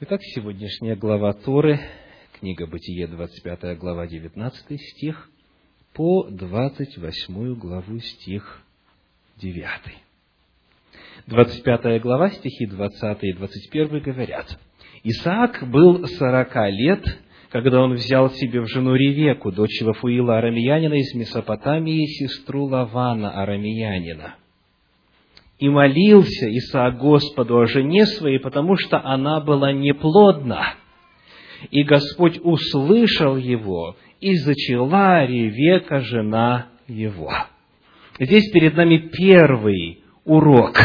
Итак, сегодняшняя глава Торы, книга Бытие, 25 глава, 19 стих, по 28 главу, стих 9. 25 глава, стихи 20 и 21 говорят, «Исаак был сорока лет, когда он взял себе в жену Ревеку, дочь Вафуила Арамиянина из Месопотамии, сестру Лавана Арамиянина. И молился Исаак Господу о жене своей, потому что она была неплодна. И Господь услышал его, и зачала Ревека, жена его. Здесь перед нами первый урок,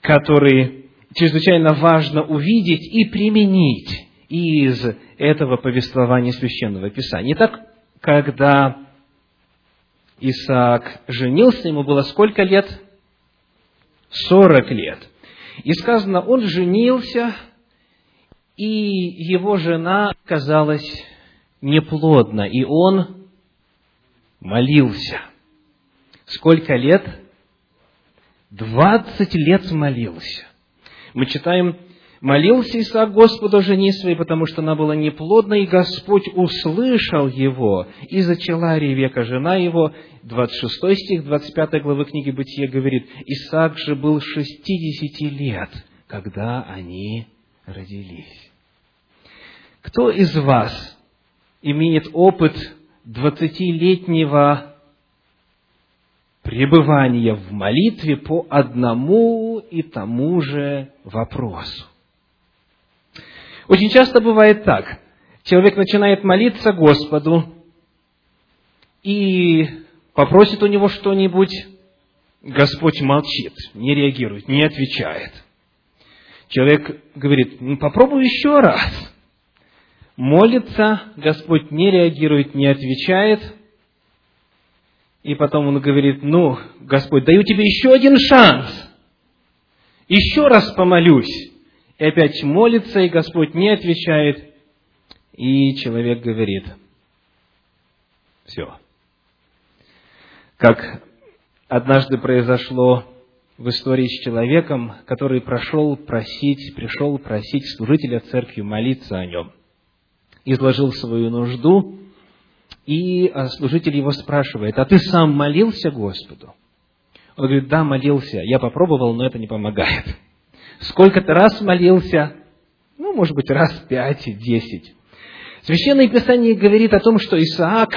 который чрезвычайно важно увидеть и применить из этого повествования Священного Писания. Итак, когда Исаак женился, ему было сколько лет? Сорок лет. И сказано, он женился, и его жена казалась неплодна, и он молился. Сколько лет? Двадцать лет молился. Мы читаем Молился Исаак Господу жене своей, потому что она была неплодна, и Господь услышал его, и зачала Ревека, жена его. 26 стих 25 главы книги Бытия говорит, Исаак же был 60 лет, когда они родились. Кто из вас имеет опыт двадцатилетнего пребывания в молитве по одному и тому же вопросу? Очень часто бывает так. Человек начинает молиться Господу и попросит у него что-нибудь, Господь молчит, не реагирует, не отвечает. Человек говорит, ну, попробуй еще раз. Молится, Господь не реагирует, не отвечает. И потом он говорит, ну, Господь, даю тебе еще один шанс. Еще раз помолюсь и опять молится, и Господь не отвечает, и человек говорит, все. Как однажды произошло в истории с человеком, который прошел просить, пришел просить служителя церкви молиться о нем. Изложил свою нужду, и а, служитель его спрашивает, а ты сам молился Господу? Он говорит, да, молился, я попробовал, но это не помогает. Сколько-то раз молился? Ну, может быть, раз пять, десять. Священное Писание говорит о том, что Исаак,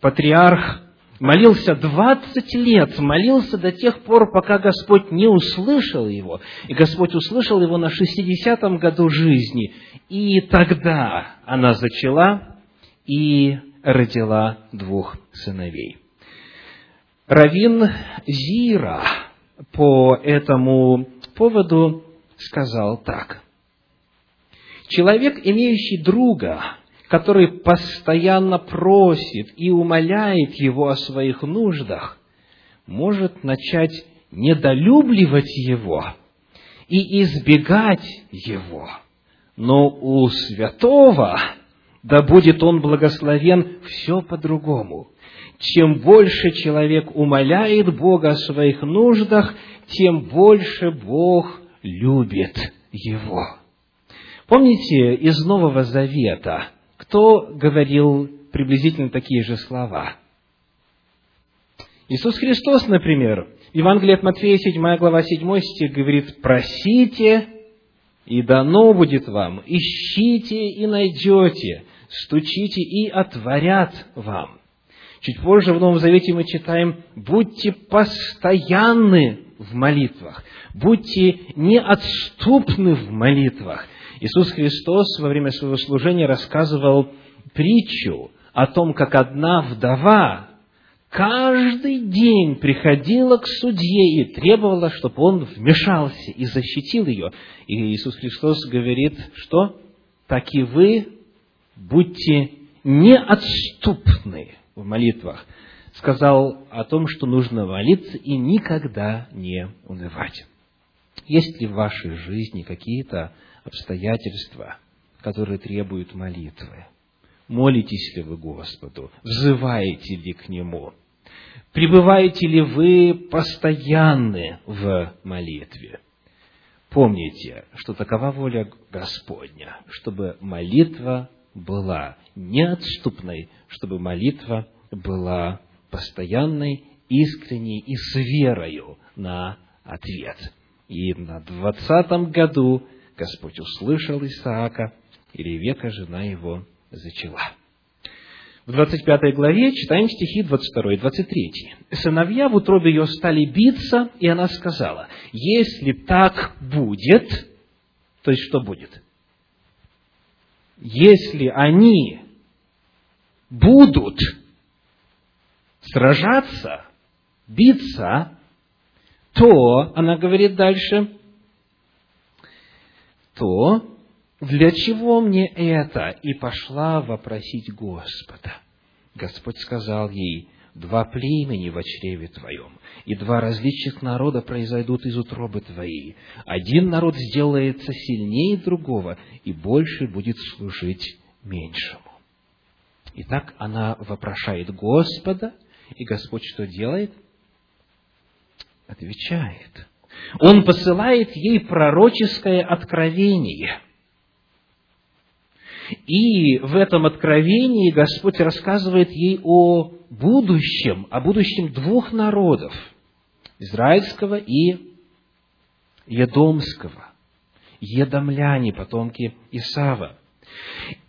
патриарх, молился двадцать лет, молился до тех пор, пока Господь не услышал его. И Господь услышал его на шестидесятом году жизни. И тогда она зачала и родила двух сыновей. Равин Зира по этому поводу сказал так. Человек, имеющий друга, который постоянно просит и умоляет его о своих нуждах, может начать недолюбливать его и избегать его. Но у святого, да будет он благословен, все по-другому. Чем больше человек умоляет Бога о своих нуждах, тем больше Бог любит его. Помните из Нового Завета, кто говорил приблизительно такие же слова? Иисус Христос, например, Евангелие от Матфея, 7 глава, 7 стих говорит, «Просите, и дано будет вам, ищите и найдете, стучите и отворят вам». Чуть позже в Новом Завете мы читаем, «Будьте постоянны в молитвах, будьте неотступны в молитвах. Иисус Христос во время своего служения рассказывал притчу о том, как одна вдова каждый день приходила к судье и требовала, чтобы он вмешался и защитил ее. И Иисус Христос говорит, что так и вы будьте неотступны в молитвах сказал о том, что нужно молиться и никогда не унывать. Есть ли в вашей жизни какие-то обстоятельства, которые требуют молитвы? Молитесь ли вы Господу? Взываете ли к Нему? Пребываете ли вы постоянны в молитве? помните, что такова воля Господня, чтобы молитва была неотступной, чтобы молитва была постоянной, искренней и с верою на ответ. И на двадцатом году Господь услышал Исаака, и Ревека, жена его, зачала. В 25 главе читаем стихи 22 и 23. «Сыновья в утробе ее стали биться, и она сказала, если так будет, то есть что будет? Если они будут сражаться, биться, то, она говорит дальше, то для чего мне это? И пошла вопросить Господа. Господь сказал ей, два племени в чреве твоем, и два различных народа произойдут из утробы твоей. Один народ сделается сильнее другого, и больше будет служить меньшему. Итак, она вопрошает Господа, и Господь что делает? Отвечает. Он посылает ей пророческое откровение. И в этом откровении Господь рассказывает ей о будущем, о будущем двух народов, израильского и едомского, едомляне, потомки Исава.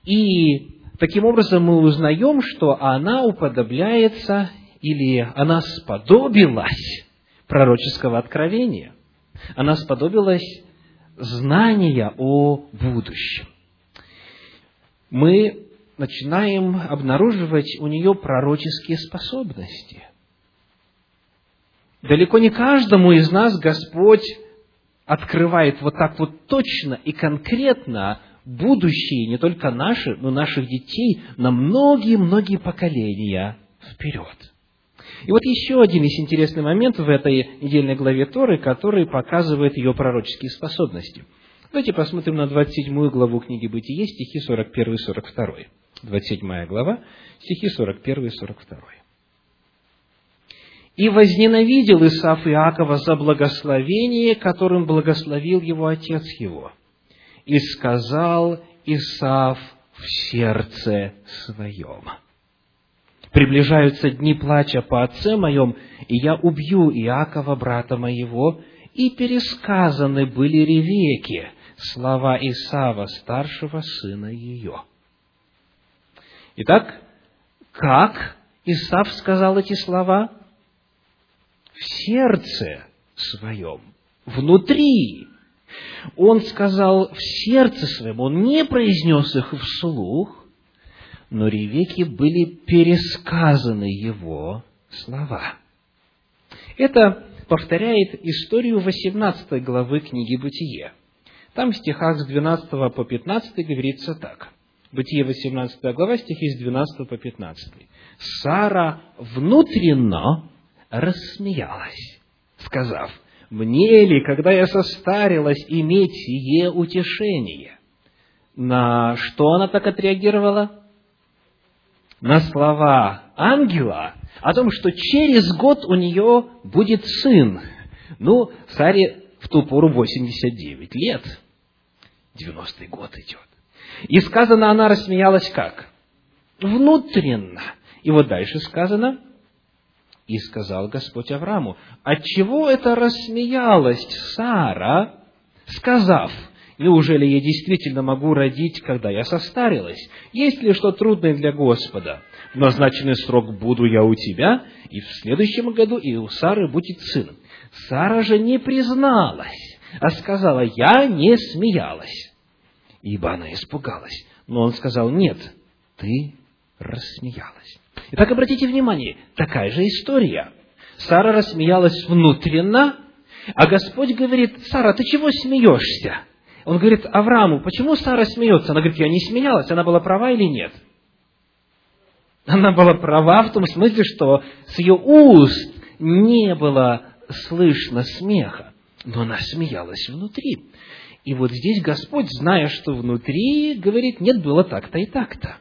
И таким образом мы узнаем, что она уподобляется или она сподобилась пророческого откровения. Она сподобилась знания о будущем. Мы начинаем обнаруживать у нее пророческие способности. Далеко не каждому из нас Господь открывает вот так вот точно и конкретно будущее не только наши, но наших детей на многие-многие поколения вперед. И вот еще один из интересных моментов в этой недельной главе Торы, который показывает ее пророческие способности. Давайте посмотрим на 27 главу книги Бытие, стихи 41 и 42. 27 глава, стихи 41 и 42. «И возненавидел Исаф Иакова за благословение, которым благословил его отец его. И сказал Исаф в сердце своем, приближаются дни плача по отце моем, и я убью Иакова, брата моего, и пересказаны были Ревеке слова Исава, старшего сына ее. Итак, как Исав сказал эти слова? В сердце своем, внутри. Он сказал в сердце своем, он не произнес их вслух, но Ревеке были пересказаны его слова. Это повторяет историю 18 главы книги «Бытие». Там в стихах с 12 по 15 говорится так. Бытие 18 глава, стихи с 12 по 15. «Сара внутренно рассмеялась, сказав, «Мне ли, когда я состарилась, иметь сие утешение?» На что она так отреагировала? На слова ангела о том, что через год у нее будет сын. Ну, Саре в ту пору 89 лет. 90-й год идет. И сказано, она рассмеялась как? Внутренно. И вот дальше сказано, и сказал Господь Аврааму, отчего это рассмеялась Сара, сказав, Неужели я действительно могу родить, когда я состарилась? Есть ли что трудное для Господа? В назначенный срок буду я у тебя, и в следующем году и у Сары будет сын. Сара же не призналась, а сказала, я не смеялась. Ибо она испугалась. Но он сказал, нет, ты рассмеялась. Итак, обратите внимание, такая же история. Сара рассмеялась внутренно, а Господь говорит, Сара, ты чего смеешься? Он говорит Аврааму, почему Сара смеется? Она говорит, я не смеялась, она была права или нет? Она была права в том смысле, что с ее уст не было слышно смеха, но она смеялась внутри. И вот здесь Господь, зная, что внутри, говорит, нет, было так-то и так-то.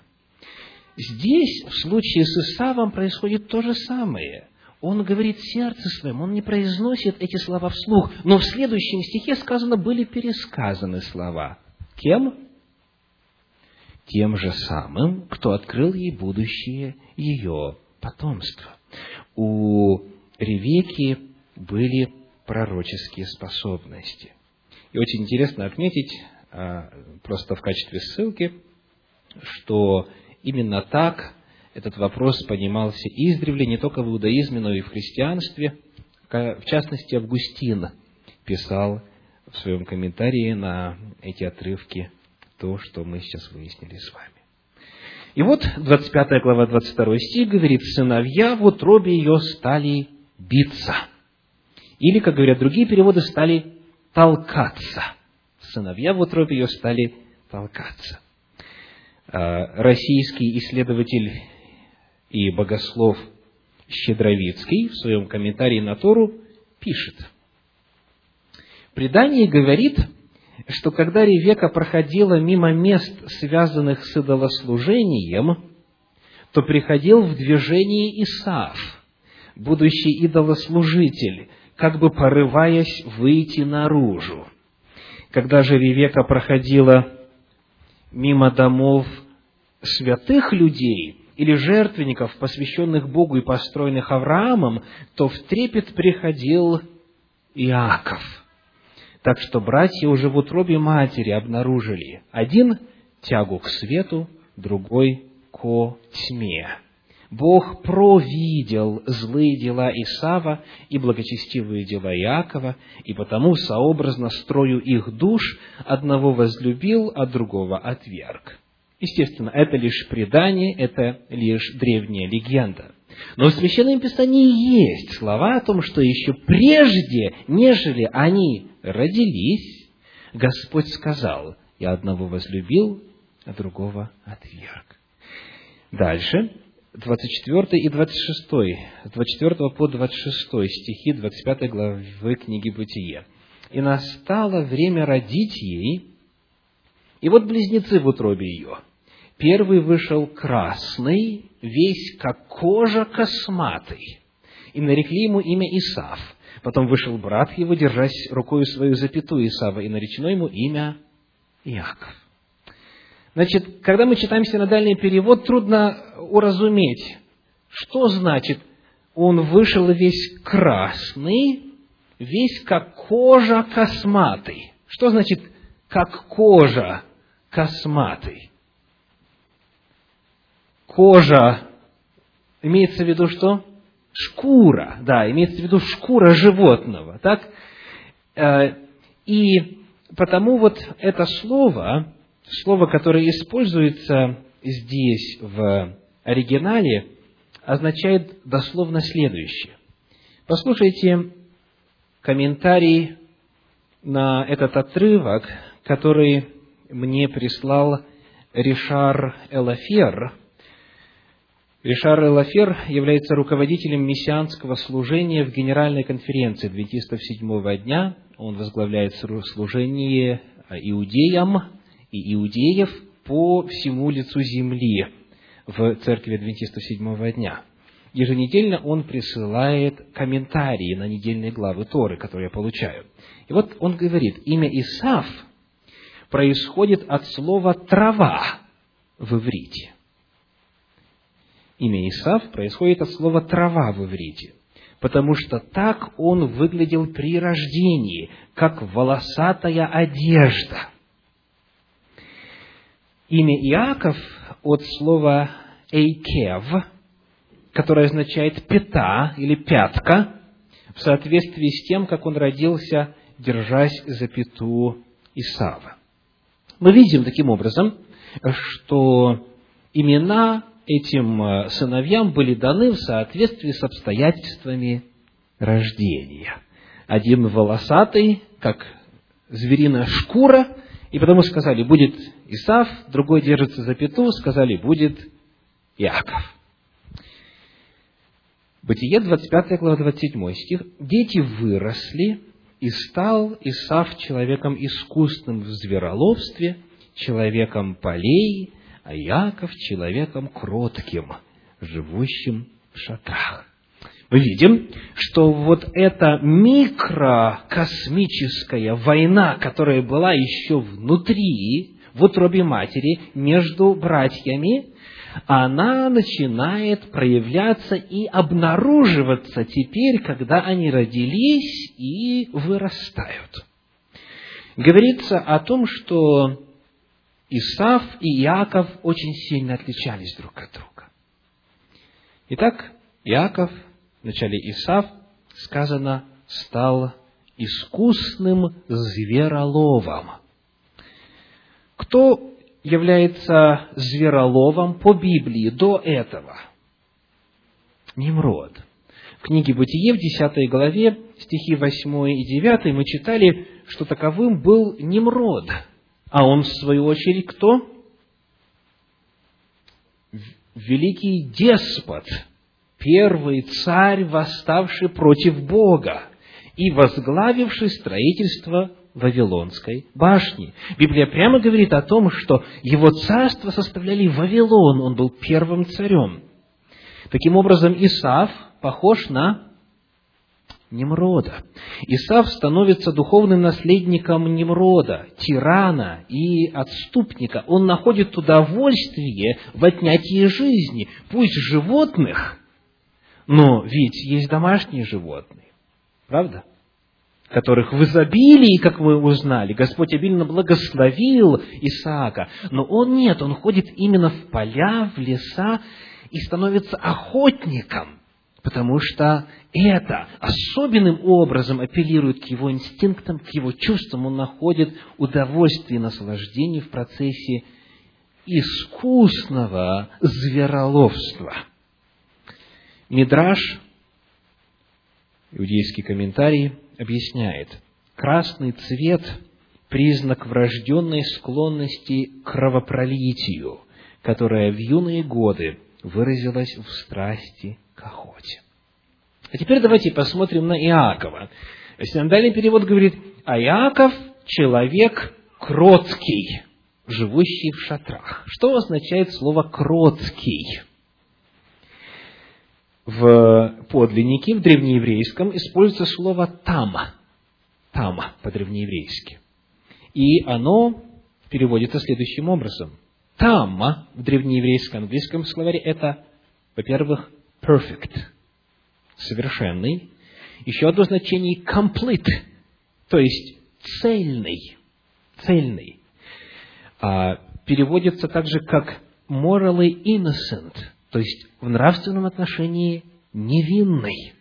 Здесь, в случае с Исавом, происходит то же самое. Он говорит сердце своим, он не произносит эти слова вслух. Но в следующем стихе сказано, были пересказаны слова. Кем? Тем же самым, кто открыл ей будущее ее потомство. У Ревеки были пророческие способности. И очень интересно отметить, а, просто в качестве ссылки, что именно так этот вопрос понимался издревле не только в иудаизме, но и в христианстве. В частности, Августин писал в своем комментарии на эти отрывки то, что мы сейчас выяснили с вами. И вот 25 глава, 22 стих говорит, «Сыновья в утробе ее стали биться». Или, как говорят другие переводы, стали толкаться. Сыновья в утробе ее стали толкаться. А, российский исследователь и богослов Щедровицкий в своем комментарии на Тору пишет. Предание говорит, что когда Ревека проходила мимо мест, связанных с идолослужением, то приходил в движение Исаав, будущий идолослужитель, как бы порываясь выйти наружу. Когда же Ревека проходила мимо домов святых людей или жертвенников, посвященных Богу и построенных Авраамом, то в трепет приходил Иаков. Так что братья уже в утробе матери обнаружили один тягу к свету, другой ко тьме. Бог провидел злые дела Исава и благочестивые дела Иакова, и потому, сообразно строю их душ, одного возлюбил, а другого отверг. Естественно, это лишь предание, это лишь древняя легенда. Но в Священном Писании есть слова о том, что еще прежде, нежели они родились, Господь сказал, «Я одного возлюбил, а другого отверг». Дальше, 24 и 26, с 24 по 26 стихи 25 главы книги Бытие. «И настало время родить ей, и вот близнецы в утробе ее. Первый вышел красный, весь как кожа косматый, и нарекли ему имя Исав. Потом вышел брат его, держась рукою свою запятую Исава, и наречено ему имя Иаков. Значит, когда мы читаем синодальный перевод, трудно уразуметь, что значит он вышел весь красный, весь как кожа косматый. Что значит как кожа косматый? Кожа имеется в виду что? Шкура, да, имеется в виду шкура животного, так? Э, и потому вот это слово, слово, которое используется здесь в оригинале, означает дословно следующее. Послушайте комментарий на этот отрывок, который мне прислал Ришар Элафер. Ришар Элафер является руководителем мессианского служения в Генеральной конференции адвентистов седьмого дня. Он возглавляет служение иудеям и иудеев по всему лицу земли в церкви адвентистов седьмого дня. Еженедельно он присылает комментарии на недельные главы Торы, которые я получаю. И вот он говорит, имя Исав происходит от слова «трава» в иврите. Имя Исав происходит от слова «трава» в иврите, потому что так он выглядел при рождении, как волосатая одежда – Имя Иаков от слова «эйкев», которое означает «пята» или «пятка», в соответствии с тем, как он родился, держась за пяту Исава. Мы видим таким образом, что имена этим э, сыновьям были даны в соответствии с обстоятельствами рождения. Один волосатый, как звериная шкура, и потому сказали, будет Исав, другой держится за пету, сказали, будет Иаков. Бытие 25 глава 27 стих. Дети выросли, и стал Исав человеком искусным в звероловстве, человеком полей, а Иаков человеком кротким, живущим в шатрах. мы видим, что вот эта микрокосмическая война, которая была еще внутри, в утробе матери, между братьями, она начинает проявляться и обнаруживаться теперь, когда они родились и вырастают. Говорится о том, что Исав и Иаков очень сильно отличались друг от друга. Итак, Иаков, в начале Исав, сказано, стал искусным звероловом. Кто является звероловом по Библии до этого? Немрод. В книге Бытие в 10 главе, стихи 8 и 9, мы читали, что таковым был Немрод. А он, в свою очередь, кто? Великий деспот, первый царь, восставший против Бога и возглавивший строительство Вавилонской башни. Библия прямо говорит о том, что его царство составляли Вавилон, он был первым царем. Таким образом, Исаф похож на Немрода. Исав становится духовным наследником Немрода, тирана и отступника. Он находит удовольствие в отнятии жизни, пусть животных, но ведь есть домашние животные. Правда? которых в изобилии, как мы узнали, Господь обильно благословил Исаака, но он нет, он ходит именно в поля, в леса и становится охотником, потому что это особенным образом апеллирует к его инстинктам, к его чувствам, он находит удовольствие и наслаждение в процессе искусного звероловства. Мидраш, иудейский комментарий, объясняет, красный цвет – признак врожденной склонности к кровопролитию, которая в юные годы выразилась в страсти охоте. А теперь давайте посмотрим на Иакова. Синодальный перевод говорит, а Иаков – человек кроткий, живущий в шатрах. Что означает слово «кроткий»? в подлиннике, в древнееврейском, используется слово «тама». «Тама» по-древнееврейски. И оно переводится следующим образом. «Тама» в древнееврейском английском словаре – это, во-первых, perfect, совершенный. Еще одно значение – complete, то есть цельный, цельный. А, переводится также как morally innocent – то есть в нравственном отношении невинный.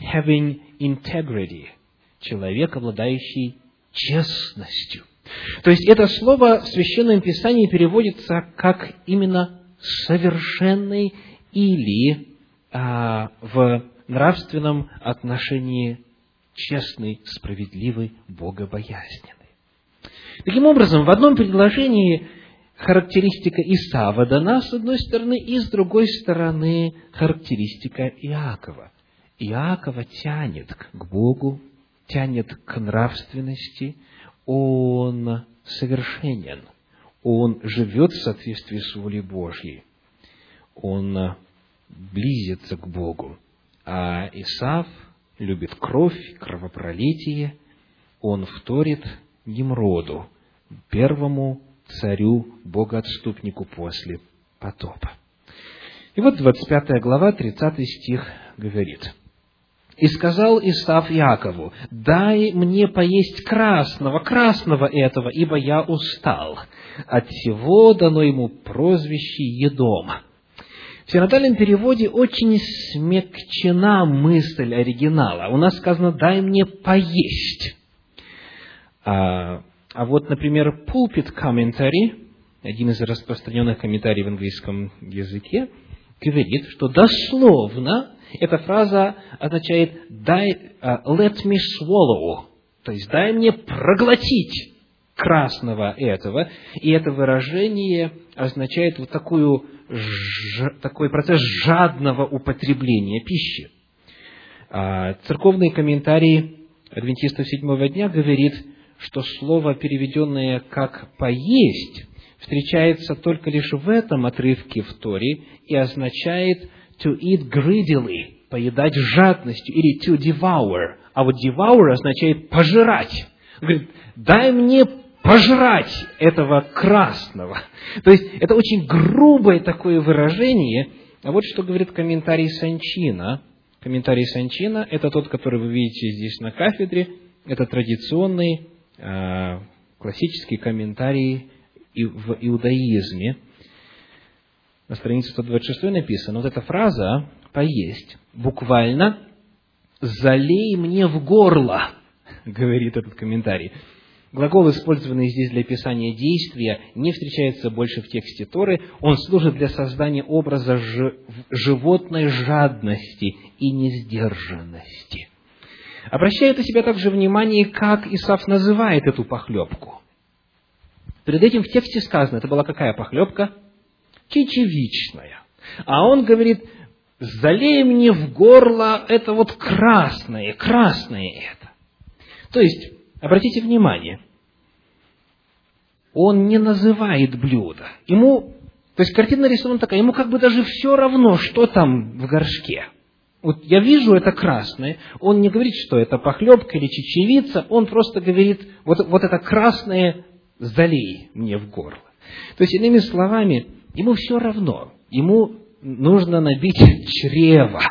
Having integrity. Человек, обладающий честностью. То есть это слово в Священном Писании переводится как именно совершенный или а, в нравственном отношении честный, справедливый, богобоязненный. Таким образом, в одном предложении характеристика Исава дана с одной стороны, и с другой стороны характеристика Иакова. Иакова тянет к Богу, тянет к нравственности, он совершенен, он живет в соответствии с волей Божьей, он близится к Богу. А Исав любит кровь, кровопролитие, он вторит Немроду, первому царю, богоотступнику после потопа. И вот 25 глава, 30 стих говорит. «И сказал Исав Якову, дай мне поесть красного, красного этого, ибо я устал. От всего дано ему прозвище Едом». В синодальном переводе очень смягчена мысль оригинала. У нас сказано «дай мне поесть». А а вот, например, pulpit commentary, один из распространенных комментариев в английском языке, говорит, что дословно эта фраза означает дай, uh, let me swallow, то есть дай мне проглотить красного этого, и это выражение означает вот такую, ж, такой процесс жадного употребления пищи. А церковные комментарии адвентистов седьмого дня говорит, что слово, переведенное как «поесть», встречается только лишь в этом отрывке в Торе и означает to eat greedily, поедать жадностью, или to devour. А вот devour означает пожирать. Он говорит, дай мне пожрать этого красного. То есть, это очень грубое такое выражение. А вот что говорит комментарий Санчина. Комментарий Санчина – это тот, который вы видите здесь на кафедре. Это традиционный э, классический комментарий в иудаизме. На странице 126 написано, вот эта фраза «поесть» буквально «залей мне в горло», говорит этот комментарий. Глагол, использованный здесь для описания действия, не встречается больше в тексте Торы. Он служит для создания образа животной жадности и несдержанности. Обращает на себя также внимание, как Исаф называет эту похлебку. Перед этим в тексте сказано, это была какая похлебка? Чечевичная. А он говорит, залей мне в горло это вот красное, красное это. То есть, обратите внимание, он не называет блюдо. Ему, то есть картина нарисована такая, ему как бы даже все равно, что там в горшке. Вот я вижу это красное, он не говорит, что это похлебка или чечевица, он просто говорит, вот, вот это красное залей мне в горло. То есть, иными словами, ему все равно, ему нужно набить чрево.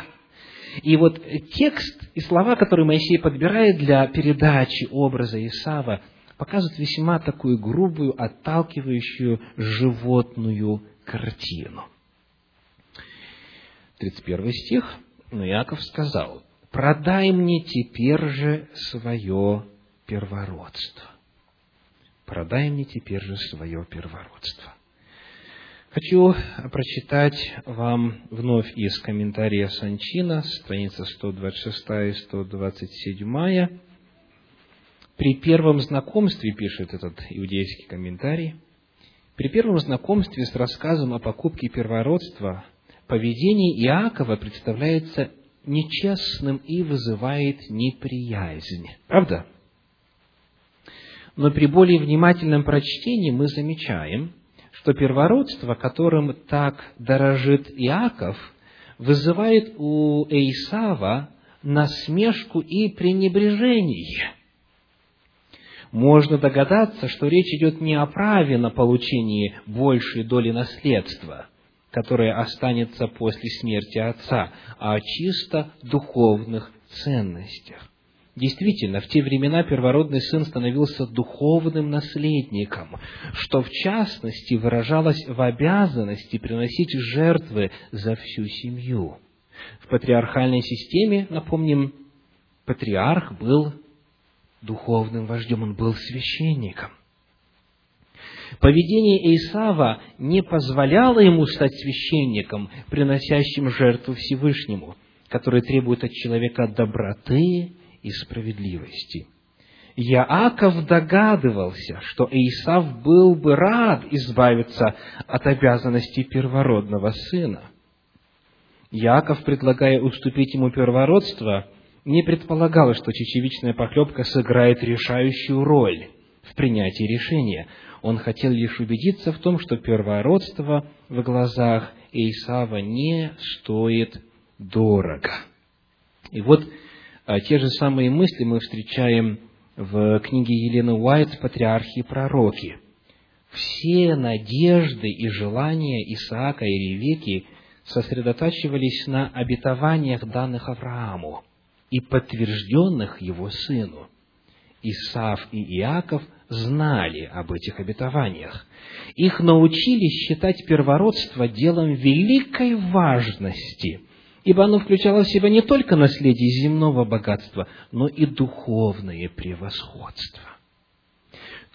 И вот текст и слова, которые Моисей подбирает для передачи образа Исава, показывают весьма такую грубую, отталкивающую животную картину. 31 стих. Но Иаков сказал, «Продай мне теперь же свое первородство». «Продай мне теперь же свое первородство». Хочу прочитать вам вновь из комментария Санчина, страница 126 и 127. При первом знакомстве, пишет этот иудейский комментарий, при первом знакомстве с рассказом о покупке первородства, поведение Иакова представляется нечестным и вызывает неприязнь. Правда? Но при более внимательном прочтении мы замечаем – что первородство, которым так дорожит Иаков, вызывает у Эйсава насмешку и пренебрежение. Можно догадаться, что речь идет не о праве на получение большей доли наследства, которое останется после смерти отца, а о чисто духовных ценностях. Действительно, в те времена первородный сын становился духовным наследником, что в частности выражалось в обязанности приносить жертвы за всю семью. В патриархальной системе, напомним, патриарх был духовным вождем, он был священником. Поведение Исава не позволяло ему стать священником, приносящим жертву Всевышнему, который требует от человека доброты и справедливости. Яаков догадывался, что Исав был бы рад избавиться от обязанностей первородного сына. Яаков, предлагая уступить ему первородство, не предполагал, что чечевичная похлебка сыграет решающую роль в принятии решения. Он хотел лишь убедиться в том, что первородство в глазах Исава не стоит дорого. И вот а те же самые мысли мы встречаем в книге Елены Уайт «Патриархи и пророки». Все надежды и желания Исаака и Ревеки сосредотачивались на обетованиях, данных Аврааму и подтвержденных его сыну. Исаав и Иаков знали об этих обетованиях. Их научили считать первородство делом великой важности – ибо оно включало в себя не только наследие земного богатства, но и духовное превосходство.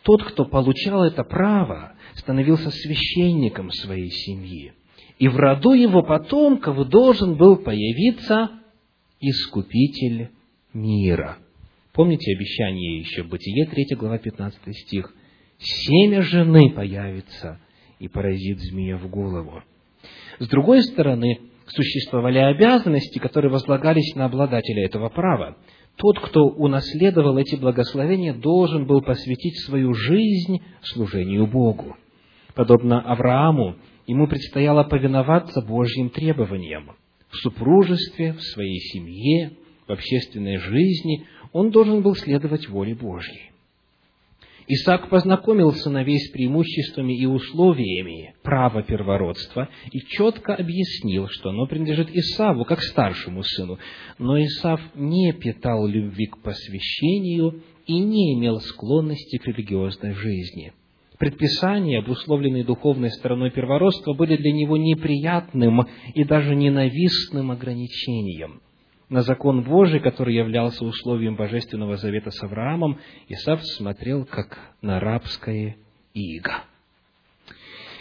Тот, кто получал это право, становился священником своей семьи, и в роду его потомков должен был появиться Искупитель мира. Помните обещание еще, Бытие 3 глава 15 стих. «Семя жены появится и поразит змея в голову». С другой стороны, существовали обязанности, которые возлагались на обладателя этого права. Тот, кто унаследовал эти благословения, должен был посвятить свою жизнь служению Богу. Подобно Аврааму, ему предстояло повиноваться Божьим требованиям. В супружестве, в своей семье, в общественной жизни, он должен был следовать воле Божьей. Исаак познакомил сыновей с преимуществами и условиями права первородства и четко объяснил, что оно принадлежит Исаву, как старшему сыну. Но Исав не питал любви к посвящению и не имел склонности к религиозной жизни. Предписания, обусловленные духовной стороной первородства, были для него неприятным и даже ненавистным ограничением – на закон Божий, который являлся условием Божественного Завета с Авраамом, Исав смотрел как на рабское иго.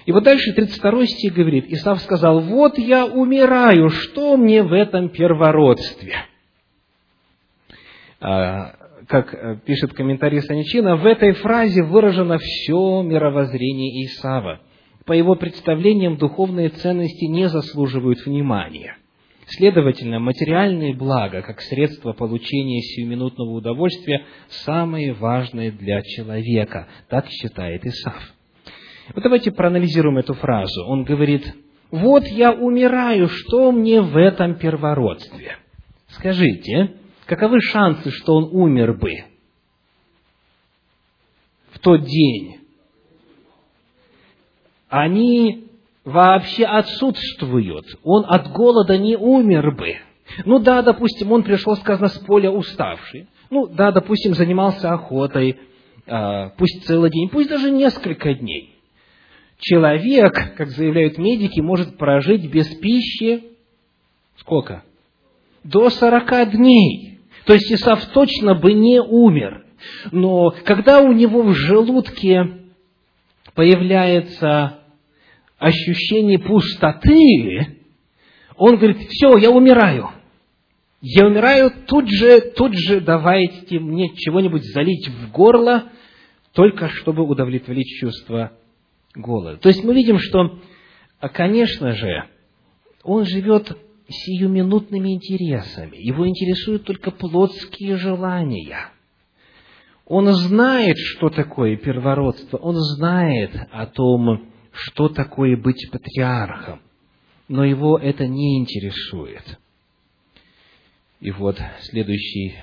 И вот дальше 32 стих говорит, Исав сказал, вот я умираю, что мне в этом первородстве? Как пишет комментарий Саничина, в этой фразе выражено все мировоззрение Исава. По его представлениям, духовные ценности не заслуживают внимания. Следовательно, материальные блага, как средство получения сиюминутного удовольствия, самые важные для человека. Так считает Исаф. Вот давайте проанализируем эту фразу. Он говорит, вот я умираю, что мне в этом первородстве? Скажите, каковы шансы, что он умер бы в тот день? Они вообще отсутствуют. Он от голода не умер бы. Ну да, допустим, он пришел, сказано, с поля уставший. Ну да, допустим, занимался охотой, а, пусть целый день, пусть даже несколько дней. Человек, как заявляют медики, может прожить без пищи сколько? До сорока дней. То есть Исав точно бы не умер. Но когда у него в желудке появляется ощущение пустоты, он говорит, все, я умираю. Я умираю, тут же, тут же давайте мне чего-нибудь залить в горло, только чтобы удовлетворить чувство голода. То есть мы видим, что, конечно же, он живет сиюминутными интересами. Его интересуют только плотские желания. Он знает, что такое первородство. Он знает о том, что такое быть патриархом, но его это не интересует. И вот следующий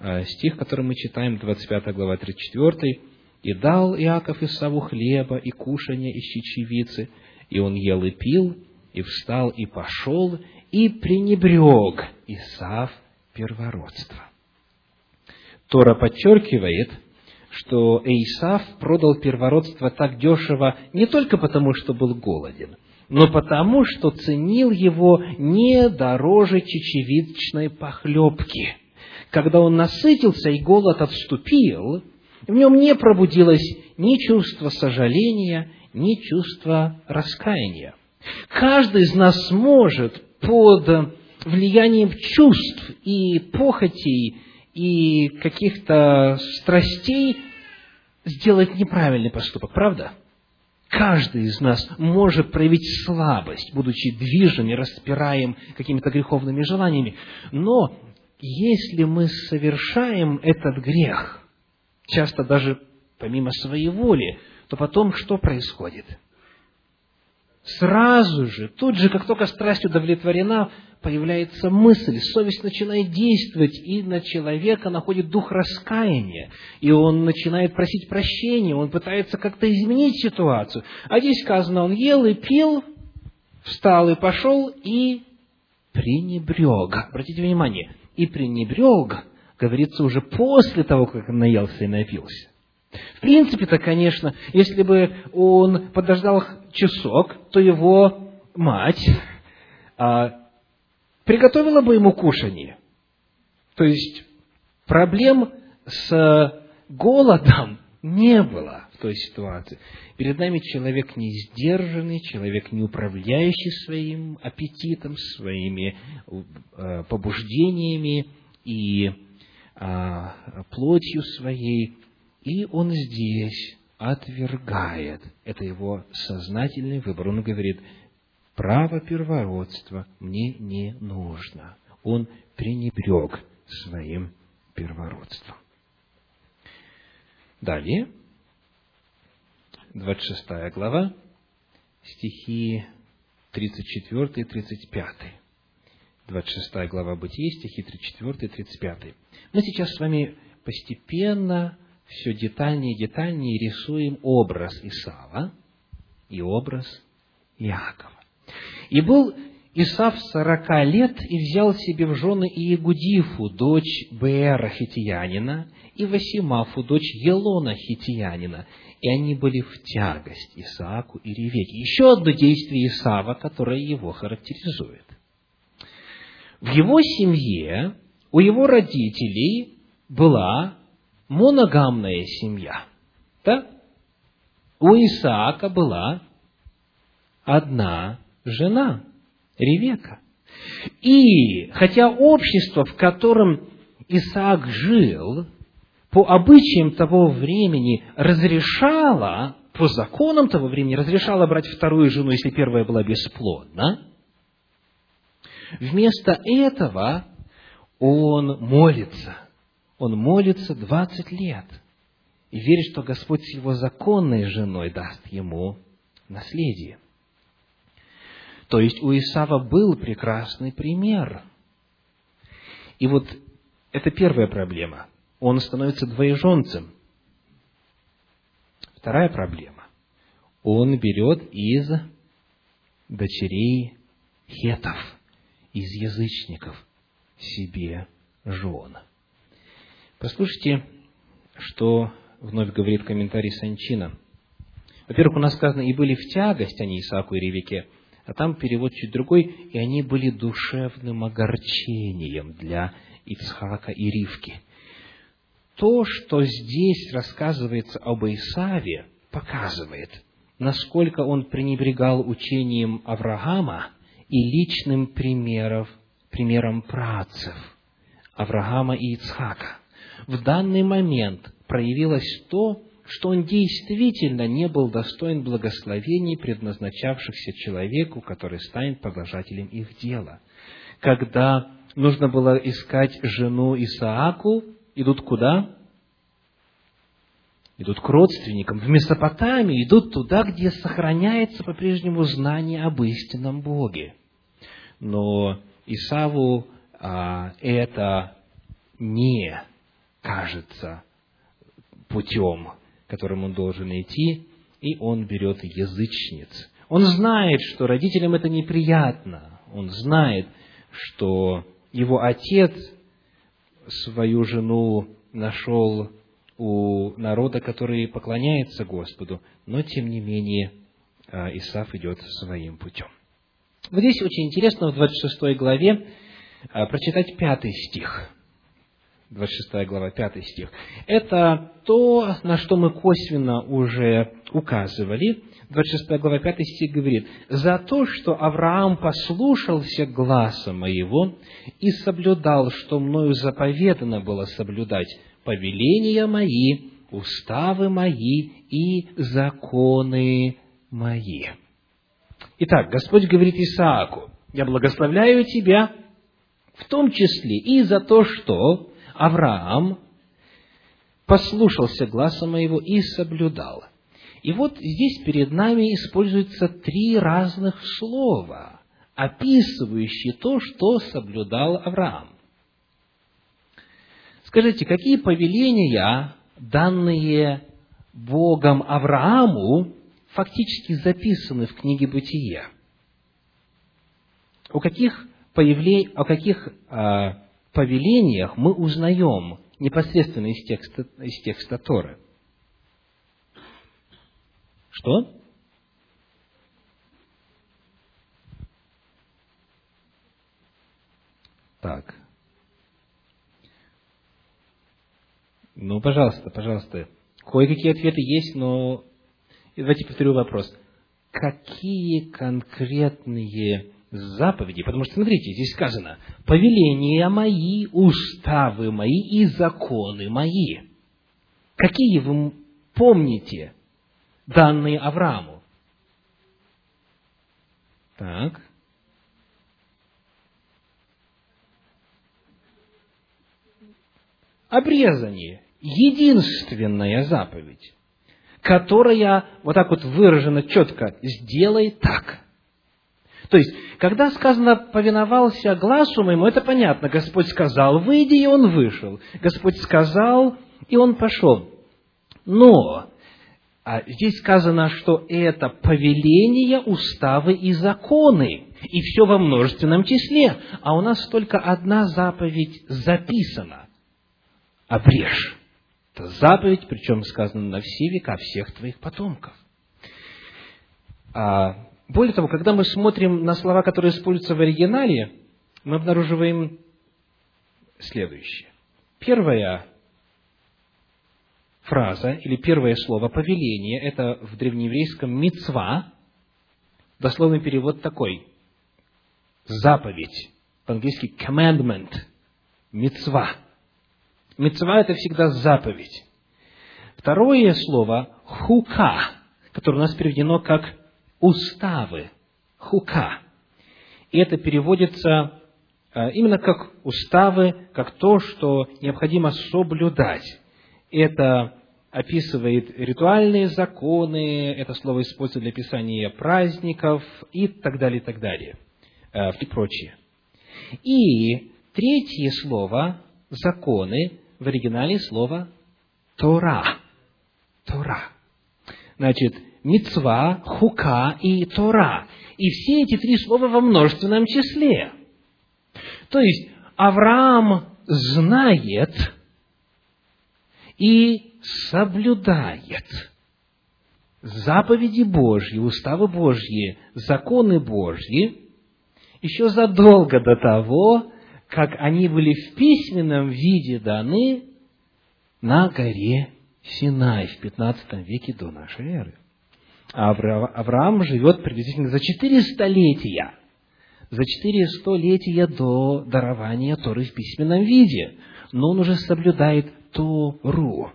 а, стих, который мы читаем, 25 глава, 34. «И дал Иаков Исаву хлеба и кушанья из чечевицы, и он ел и пил, и встал и пошел, и пренебрег Исав первородство». Тора подчеркивает, что Эйсав продал первородство так дешево не только потому, что был голоден, но потому, что ценил его не дороже чечевичной похлебки. Когда он насытился и голод отступил, в нем не пробудилось ни чувство сожаления, ни чувство раскаяния. Каждый из нас может под влиянием чувств и похотей и каких-то страстей сделать неправильный поступок, правда? Каждый из нас может проявить слабость, будучи движим и распираем какими-то греховными желаниями. Но если мы совершаем этот грех, часто даже помимо своей воли, то потом что происходит? Сразу же, тут же, как только страсть удовлетворена, появляется мысль, совесть начинает действовать, и на человека находит дух раскаяния, и он начинает просить прощения, он пытается как-то изменить ситуацию. А здесь сказано, он ел и пил, встал и пошел, и пренебрег. Обратите внимание, и пренебрег, говорится уже после того, как он наелся и напился. В принципе-то, конечно, если бы он подождал часок, то его мать а, приготовила бы ему кушанье. То есть проблем с голодом не было в той ситуации. Перед нами человек не сдержанный, человек не управляющий своим аппетитом, своими э, побуждениями и а, плотью своей. И он здесь отвергает. Это его сознательный выбор. Он говорит, право первородства мне не нужно. Он пренебрег своим первородством. Далее, 26 глава, стихи 34 и 35. 26 глава Бытия, стихи 34 и 35. Мы сейчас с вами постепенно, все детальнее и детальнее рисуем образ Исава и образ Иакова. И был Исав сорока лет и взял себе в жены Иегудифу, дочь Беэра хитиянина, и Васимафу, дочь Елона хитиянина, и они были в тягость Исааку и Ревеке. Еще одно действие Исава, которое его характеризует. В его семье, у его родителей была моногамная семья. Да? У Исаака была одна жена, Ревека. И хотя общество, в котором Исаак жил, по обычаям того времени разрешало, по законам того времени разрешало брать вторую жену, если первая была бесплодна, вместо этого он молится. Он молится 20 лет и верит, что Господь с его законной женой даст ему наследие. То есть у Исава был прекрасный пример. И вот это первая проблема. Он становится двоеженцем. Вторая проблема. Он берет из дочерей хетов, из язычников себе жен. Послушайте, что вновь говорит комментарий Санчина. Во-первых, у нас сказано, и были в тягость они Исааку и Ревеке, а там перевод чуть другой, и они были душевным огорчением для Ицхака и Ривки. То, что здесь рассказывается об Исаве, показывает, насколько он пренебрегал учением Авраама и личным примером, примером працев Авраама и Ицхака. В данный момент проявилось то, что он действительно не был достоин благословений, предназначавшихся человеку, который станет продолжателем их дела. Когда нужно было искать жену Исааку, идут куда? Идут к родственникам. В Месопотамии идут туда, где сохраняется по-прежнему знание об истинном Боге. Но Исаву а, это не кажется путем которым он должен идти, и он берет язычниц. Он знает, что родителям это неприятно. Он знает, что его отец свою жену нашел у народа, который поклоняется Господу, но тем не менее а, Исаф идет своим путем. Вот здесь очень интересно в 26 главе а, прочитать пятый стих. 26 глава, 5 стих. Это то, на что мы косвенно уже указывали. 26 глава, 5 стих говорит, «За то, что Авраам послушался гласа моего и соблюдал, что мною заповедано было соблюдать, повеления мои, уставы мои и законы мои». Итак, Господь говорит Исааку, «Я благословляю тебя, в том числе и за то, что Авраам послушался гласа моего и соблюдал. И вот здесь перед нами используются три разных слова, описывающие то, что соблюдал Авраам. Скажите, какие повеления, данные Богом Аврааму, фактически записаны в книге Бытия? О каких, появле... о каких а, повелениях мы узнаем непосредственно из текста, из текста Торы. Что? Так. Ну, пожалуйста, пожалуйста. Кое-какие ответы есть, но давайте повторю вопрос. Какие конкретные заповеди, потому что, смотрите, здесь сказано, повеления мои, уставы мои и законы мои. Какие вы помните, данные Аврааму? Так. Обрезание. Единственная заповедь, которая вот так вот выражена четко, сделай так – То есть, когда сказано «повиновался глазу моему», это понятно. Господь сказал «выйди», и он вышел. Господь сказал, и он пошел. Но а здесь сказано, что это повеления, уставы и законы, и все во множественном числе. А у нас только одна заповедь записана. Обрежь. Это заповедь, причем сказано на все века всех твоих потомков. А, более того, когда мы смотрим на слова, которые используются в оригинале, мы обнаруживаем следующее. Первая фраза или первое слово повеление, это в древнееврейском мицва, дословный перевод такой, заповедь, по-английски commandment, мицва. Мицва – это всегда заповедь. Второе слово – хука, которое у нас переведено как уставы, хука. И это переводится э, именно как уставы, как то, что необходимо соблюдать. Это описывает ритуальные законы, это слово используется для описания праздников и так далее, и так далее, э, и прочее. И третье слово – законы, в оригинале слово Тора. Тора. Значит, мицва, хука и Тора. И все эти три слова во множественном числе. То есть, Авраам знает и соблюдает заповеди Божьи, уставы Божьи, законы Божьи, еще задолго до того, как они были в письменном виде даны на горе Синай в 15 веке до нашей эры. Авраам живет приблизительно за четыре столетия, за четыре столетия до дарования Торы в письменном виде, но он уже соблюдает Тору.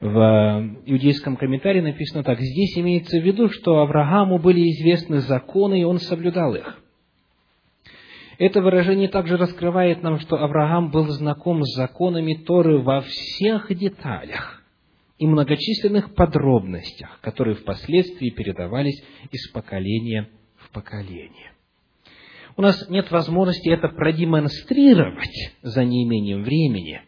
В иудейском комментарии написано так, здесь имеется в виду, что Аврааму были известны законы, и он соблюдал их. Это выражение также раскрывает нам, что Авраам был знаком с законами Торы во всех деталях и многочисленных подробностях, которые впоследствии передавались из поколения в поколение. У нас нет возможности это продемонстрировать за неимением времени.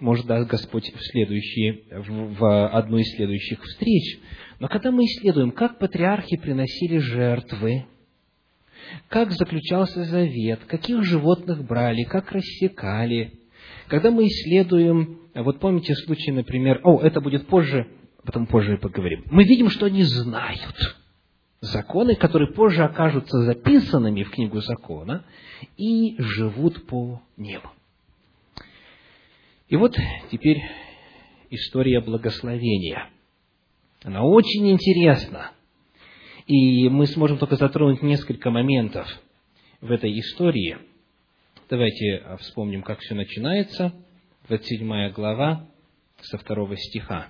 Может, даст Господь в, следующие, в, одну из следующих встреч. Но когда мы исследуем, как патриархи приносили жертвы, как заключался завет, каких животных брали, как рассекали. Когда мы исследуем, вот помните случай, например, о, это будет позже, потом позже поговорим. Мы видим, что они знают законы, которые позже окажутся записанными в книгу закона и живут по ним. И вот теперь история благословения. Она очень интересна. И мы сможем только затронуть несколько моментов в этой истории. Давайте а, вспомним, как все начинается. 27 глава со второго стиха.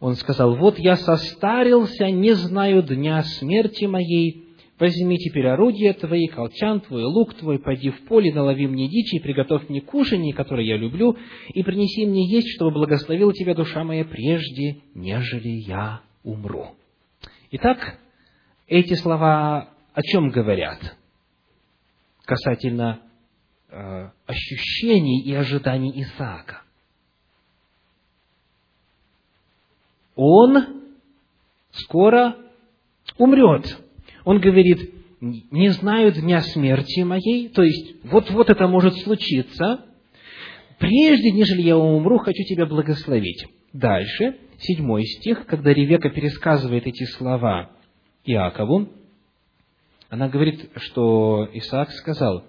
Он сказал, «Вот я состарился, не знаю дня смерти моей. Возьми теперь орудие твои, колчан твой, лук твой, пойди в поле, налови мне дичи, приготовь мне кушанье, которое я люблю, и принеси мне есть, чтобы благословила тебя душа моя прежде, нежели я умру». Итак, эти слова о чем говорят? Касательно ощущений и ожиданий Исаака. Он скоро умрет. Он говорит, не знаю дня смерти моей, то есть вот-вот это может случиться, прежде, нежели я умру, хочу тебя благословить. Дальше, седьмой стих, когда Ревека пересказывает эти слова Иакову, она говорит, что Исаак сказал,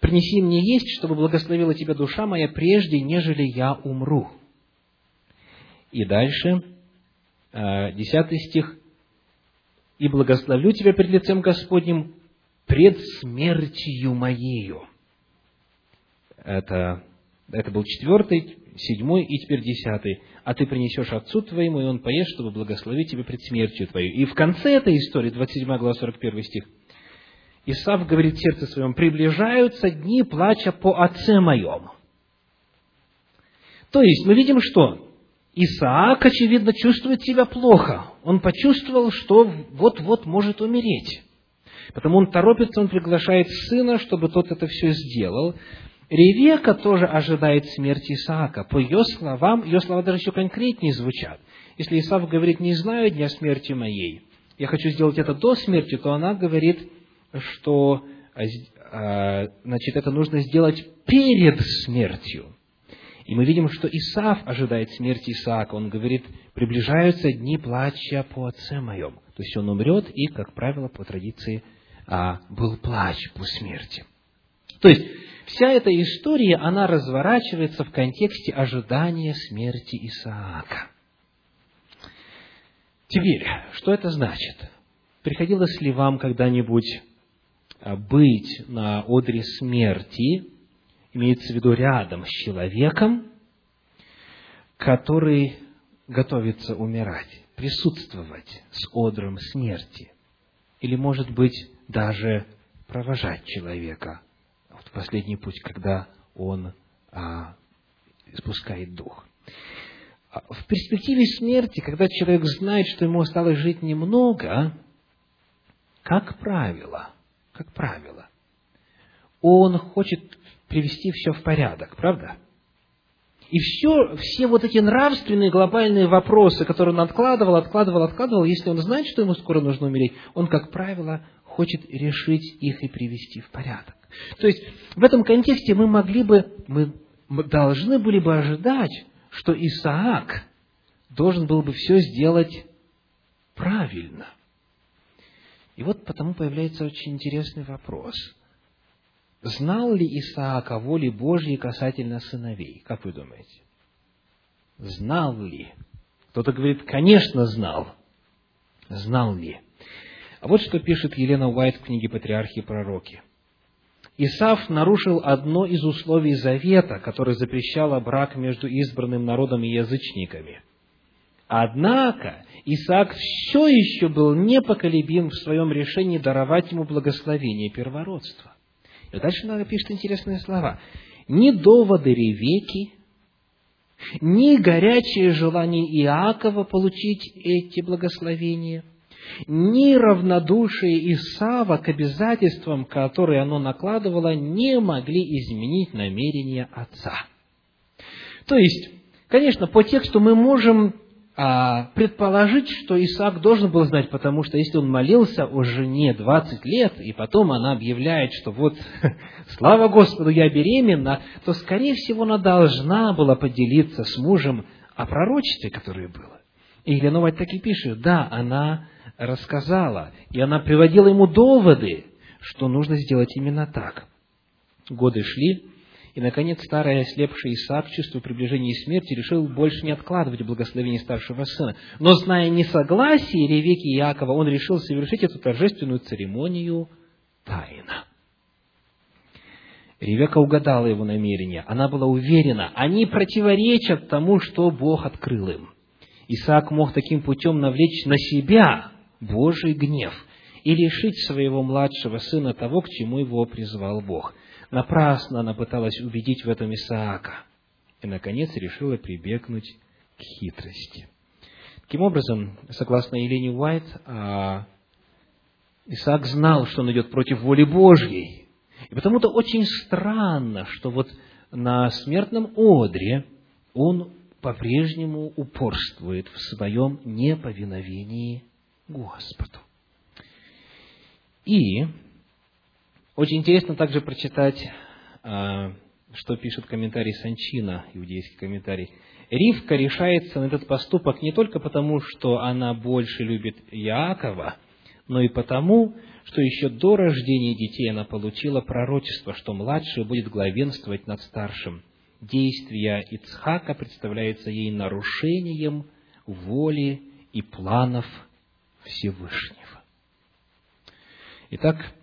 «Принеси мне есть, чтобы благословила тебя душа моя прежде, нежели я умру». И дальше, э, десятый стих, «И благословлю тебя пред лицем Господним пред смертью моею». Это, это был четвертый, седьмой и теперь десятый а ты принесешь отцу твоему, и он поест, чтобы благословить тебя пред смертью твою. И в конце этой истории, 27 глава, 41 стих, Исав говорит в сердце своем, приближаются дни плача по отце моем. То есть, мы видим, что Исаак, очевидно, чувствует себя плохо. Он почувствовал, что вот-вот может умереть. Потому он торопится, он приглашает сына, чтобы тот это все сделал. Ревека тоже ожидает смерти Исаака. По ее словам, ее слова даже еще конкретнее звучат. Если Исаак говорит, не знаю дня смерти моей, я хочу сделать это до смерти, то она говорит, что а, значит, это нужно сделать перед смертью. И мы видим, что Исаав ожидает смерти Исаака. Он говорит, приближаются дни плача по отце моем. То есть он умрет, и, как правило, по традиции, а, был плач по смерти. То есть, вся эта история, она разворачивается в контексте ожидания смерти Исаака. Теперь, что это значит? Приходилось ли вам когда-нибудь а, быть на одре смерти имеется в виду рядом с человеком, который готовится умирать, присутствовать с одром смерти. Или, может быть, даже провожать человека в последний путь, когда он а, спускает дух. А в перспективе смерти, когда человек знает, что ему осталось жить немного, как правило, как правило, он хочет привести все в порядок, правда? И все, все вот эти нравственные глобальные вопросы, которые он откладывал, откладывал, откладывал, если он знает, что ему скоро нужно умереть, он, как правило, хочет решить их и привести в порядок. То есть, в этом контексте мы могли бы, мы должны были бы ожидать, что Исаак должен был бы все сделать правильно. И вот потому появляется очень интересный вопрос – Знал ли Исаак о воле Божьей касательно сыновей? Как вы думаете? Знал ли? Кто-то говорит, конечно, знал. Знал ли? А вот что пишет Елена Уайт в книге «Патриархи и пророки». Исаф нарушил одно из условий завета, которое запрещало брак между избранным народом и язычниками. Однако Исаак все еще был непоколебим в своем решении даровать ему благословение первородства. И дальше она пишет интересные слова. Ни доводы Ревеки, ни горячее желание Иакова получить эти благословения, ни равнодушие Исава к обязательствам, которые оно накладывало, не могли изменить намерения отца. То есть, конечно, по тексту мы можем предположить, что Исаак должен был знать, потому что если он молился о жене 20 лет, и потом она объявляет, что вот, слава Господу, я беременна, то, скорее всего, она должна была поделиться с мужем о пророчестве, которое было. И Елена Вать так и пишет, да, она рассказала, и она приводила ему доводы, что нужно сделать именно так. Годы шли, и, наконец, старый ослепший Исаак, чувствуя приближение смерти, решил больше не откладывать благословение старшего сына. Но, зная несогласие Ревеки и Иакова, он решил совершить эту торжественную церемонию тайно. Ревека угадала его намерения. Она была уверена, они противоречат тому, что Бог открыл им. Исаак мог таким путем навлечь на себя Божий гнев и лишить своего младшего сына того, к чему его призвал Бог – Напрасно она пыталась убедить в этом Исаака. И, наконец, решила прибегнуть к хитрости. Таким образом, согласно Елене Уайт, а, Исаак знал, что он идет против воли Божьей. И потому-то очень странно, что вот на смертном одре он по-прежнему упорствует в своем неповиновении Господу. И очень интересно также прочитать, а, что пишет комментарий Санчина, иудейский комментарий. Ривка решается на этот поступок не только потому, что она больше любит Иакова, но и потому, что еще до рождения детей она получила пророчество, что младший будет главенствовать над старшим. Действия Ицхака представляется ей нарушением воли и планов Всевышнего. Итак,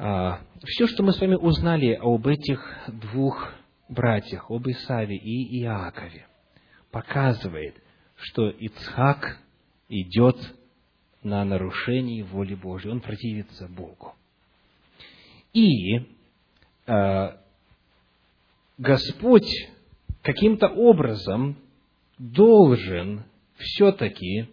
Все, что мы с вами узнали об этих двух братьях, об Исаве и Иакове, показывает, что Ицхак идет на нарушение воли Божьей, он противится Богу. И э, Господь каким-то образом должен все-таки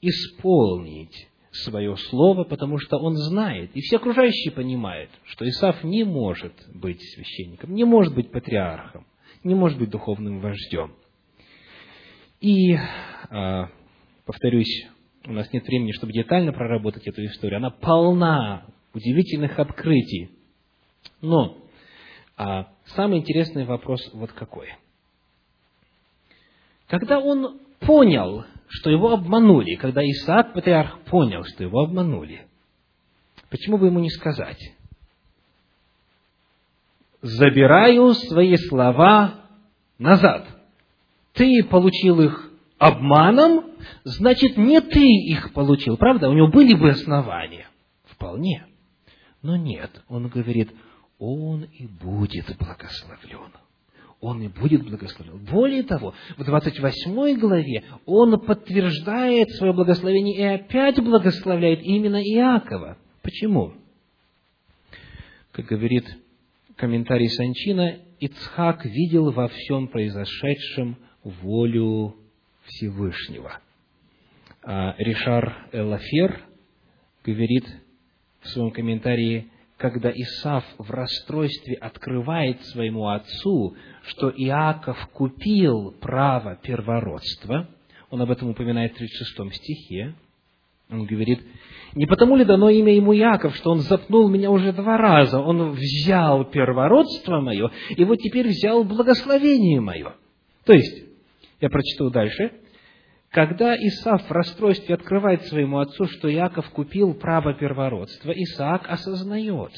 исполнить свое слово, потому что он знает, и все окружающие понимают, что Исаф не может быть священником, не может быть патриархом, не может быть духовным вождем. И, а, повторюсь, у нас нет времени, чтобы детально проработать эту историю. Она полна удивительных открытий. Но а, самый интересный вопрос вот какой. Когда он понял, что его обманули, когда Исаак, патриарх, понял, что его обманули, почему бы ему не сказать? Забираю свои слова назад. Ты получил их обманом, значит, не ты их получил. Правда? У него были бы основания. Вполне. Но нет, он говорит, он и будет благословлен. Он и будет благословлен. Более того, в 28 главе он подтверждает свое благословение и опять благословляет именно Иакова. Почему? Как говорит комментарий Санчина, Ицхак видел во всем произошедшем волю Всевышнего. А Ришар Элафер говорит в своем комментарии, когда Исав в расстройстве открывает своему отцу, что Иаков купил право первородства, он об этом упоминает в 36 стихе, он говорит, не потому ли дано имя ему Яков, что он запнул меня уже два раза, он взял первородство мое, и вот теперь взял благословение мое. То есть, я прочту дальше, когда Исаф в расстройстве открывает своему отцу, что Яков купил право первородства, Исаак осознает,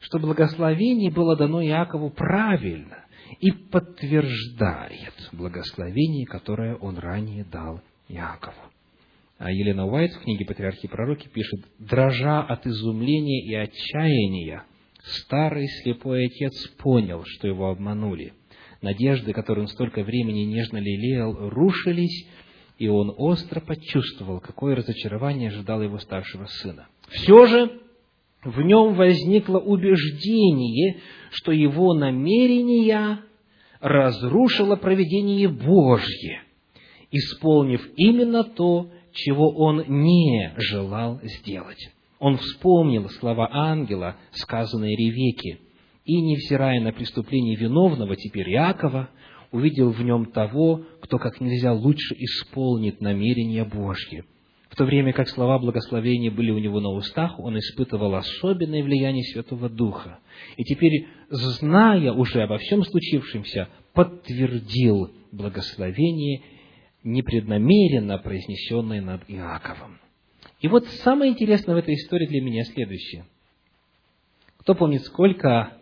что благословение было дано Якову правильно и подтверждает благословение, которое он ранее дал Якову. А Елена Уайт в книге «Патриархи и пророки» пишет, «Дрожа от изумления и отчаяния, старый слепой отец понял, что его обманули. Надежды, которые он столько времени нежно лелеял, рушились, и он остро почувствовал, какое разочарование ожидало его старшего сына. Все же в нем возникло убеждение, что его намерения разрушило проведение Божье, исполнив именно то, чего он не желал сделать. Он вспомнил слова ангела, сказанные Ревеке, и, невзирая на преступление виновного теперь Иакова, увидел в нем того, кто как нельзя лучше исполнит намерения Божьи. В то время как слова благословения были у него на устах, он испытывал особенное влияние Святого Духа. И теперь, зная уже обо всем случившемся, подтвердил благословение непреднамеренно произнесенное над Иаковом. И вот самое интересное в этой истории для меня следующее. Кто помнит, сколько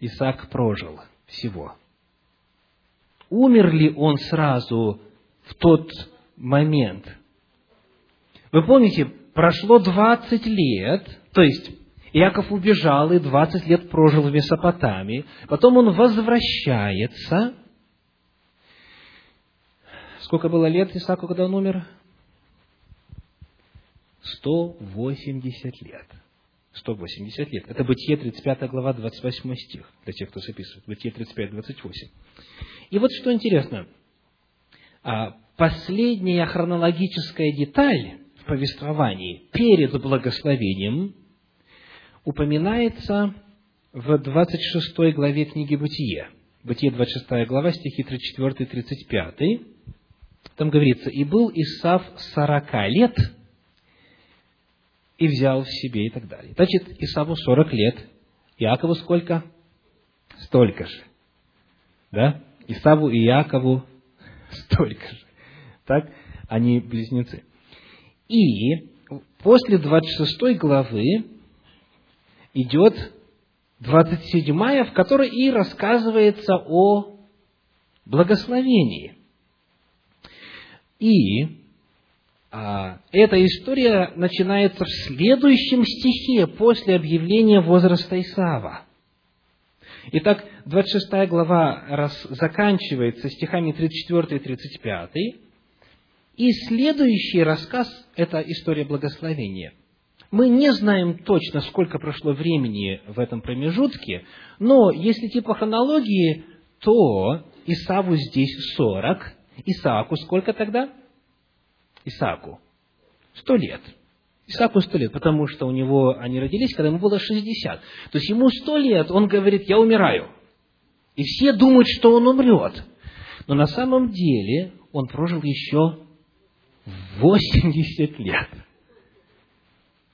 Исаак прожил всего? Умер ли он сразу в тот момент? Вы помните, прошло 20 лет, то есть Иаков убежал и 20 лет прожил в Месопотамии, потом он возвращается – Сколько было лет Исааку, когда он умер? 180 лет. 180 лет. Это Бытие 35 глава, 28 стих, для тех, кто записывает. Бытие 35, 28. И вот что интересно. А, последняя хронологическая деталь в повествовании перед благословением упоминается в 26 главе книги Бытия. Бытие 26 глава, стихи 34 и 35. Там говорится, и был Исав сорока лет, и взял в себе и так далее. Значит, Исаву сорок лет, Иакову сколько? Столько же. Да? Исаву и Иакову столько же. Так? Они близнецы. И после 26 главы идет 27, в которой и рассказывается о благословении. И а, эта история начинается в следующем стихе после объявления возраста Исава. Итак, 26 глава раз, заканчивается стихами 34 и 35. И следующий рассказ – это история благословения. Мы не знаем точно, сколько прошло времени в этом промежутке, но если идти по хронологии, то Исаву здесь 40, Исааку сколько тогда? Исааку. Сто лет. Исааку сто лет, потому что у него они родились, когда ему было шестьдесят. То есть ему сто лет, он говорит, я умираю. И все думают, что он умрет. Но на самом деле он прожил еще 80 лет.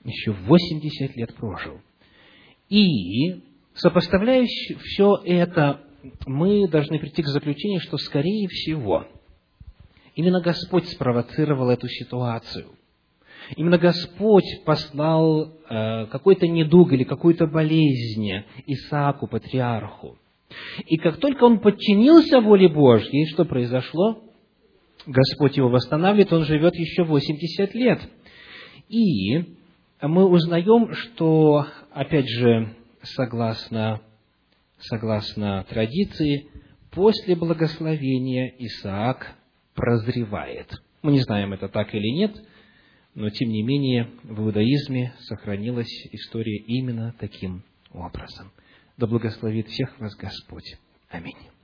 Еще 80 лет прожил. И, сопоставляя все это, мы должны прийти к заключению, что, скорее всего, именно Господь спровоцировал эту ситуацию. Именно Господь послал э, какой-то недуг или какую-то болезнь Исааку, патриарху. И как только он подчинился воле Божьей, что произошло? Господь его восстанавливает, он живет еще 80 лет. И мы узнаем, что, опять же, согласно, согласно традиции, после благословения Исаак прозревает. Мы не знаем, это так или нет, но тем не менее в иудаизме сохранилась история именно таким образом. Да благословит всех вас Господь. Аминь.